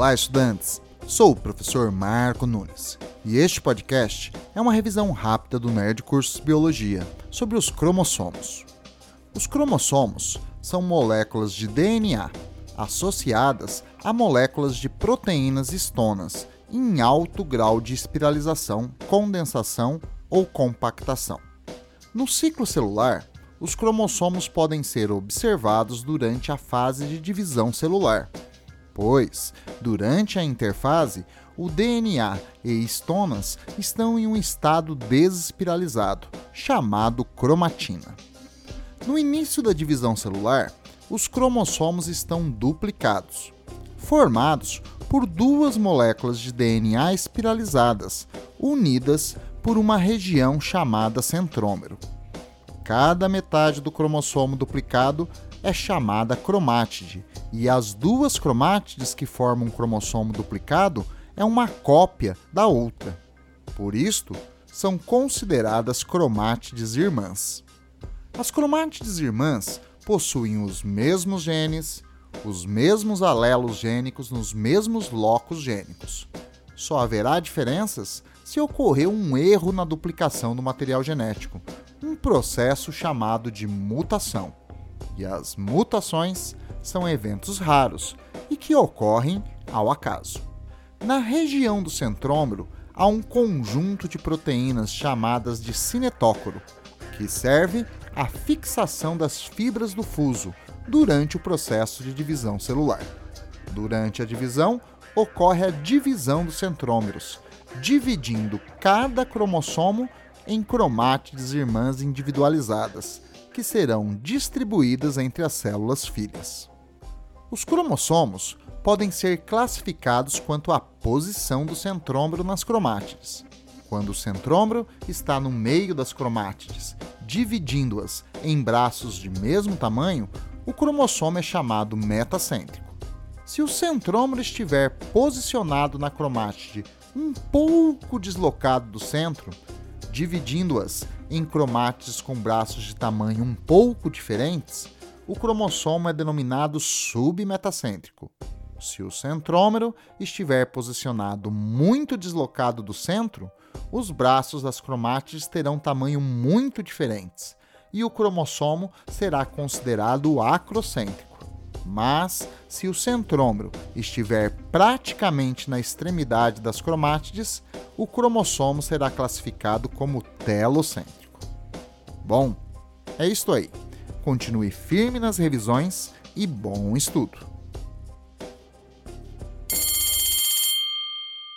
Olá, estudantes! Sou o professor Marco Nunes e este podcast é uma revisão rápida do Nerd Cursos Biologia sobre os cromossomos. Os cromossomos são moléculas de DNA associadas a moléculas de proteínas histonas em alto grau de espiralização, condensação ou compactação. No ciclo celular, os cromossomos podem ser observados durante a fase de divisão celular, pois, durante a interfase, o DNA e histonas estão em um estado desespiralizado, chamado cromatina. No início da divisão celular, os cromossomos estão duplicados, formados por duas moléculas de DNA espiralizadas, unidas por uma região chamada centrômero. Cada metade do cromossomo duplicado é chamada cromátide, e as duas cromátides que formam um cromossomo duplicado é uma cópia da outra. Por isto, são consideradas cromátides irmãs. As cromátides irmãs possuem os mesmos genes, os mesmos alelos gênicos nos mesmos locos gênicos. Só haverá diferenças se ocorrer um erro na duplicação do material genético, um processo chamado de mutação. E as mutações são eventos raros e que ocorrem ao acaso. Na região do centrômero há um conjunto de proteínas chamadas de cinetócoro, que serve à fixação das fibras do fuso durante o processo de divisão celular. Durante a divisão, ocorre a divisão dos centrômeros, dividindo cada cromossomo em cromátides irmãs individualizadas, que serão distribuídas entre as células filhas. Os cromossomos podem ser classificados quanto à posição do centrômero nas cromátides. Quando o centrômero está no meio das cromátides, dividindo-as em braços de mesmo tamanho, o cromossomo é chamado metacêntrico. Se o centrômero estiver posicionado na cromátide um pouco deslocado do centro, dividindo-as em cromátides com braços de tamanho um pouco diferentes, o cromossomo é denominado submetacêntrico. Se o centrômero estiver posicionado muito deslocado do centro, os braços das cromátides terão tamanho muito diferentes e o cromossomo será considerado acrocêntrico. Mas, se o centrômero estiver praticamente na extremidade das cromátides, o cromossomo será classificado como telocêntrico. Bom, é isto aí. Continue firme nas revisões e bom estudo!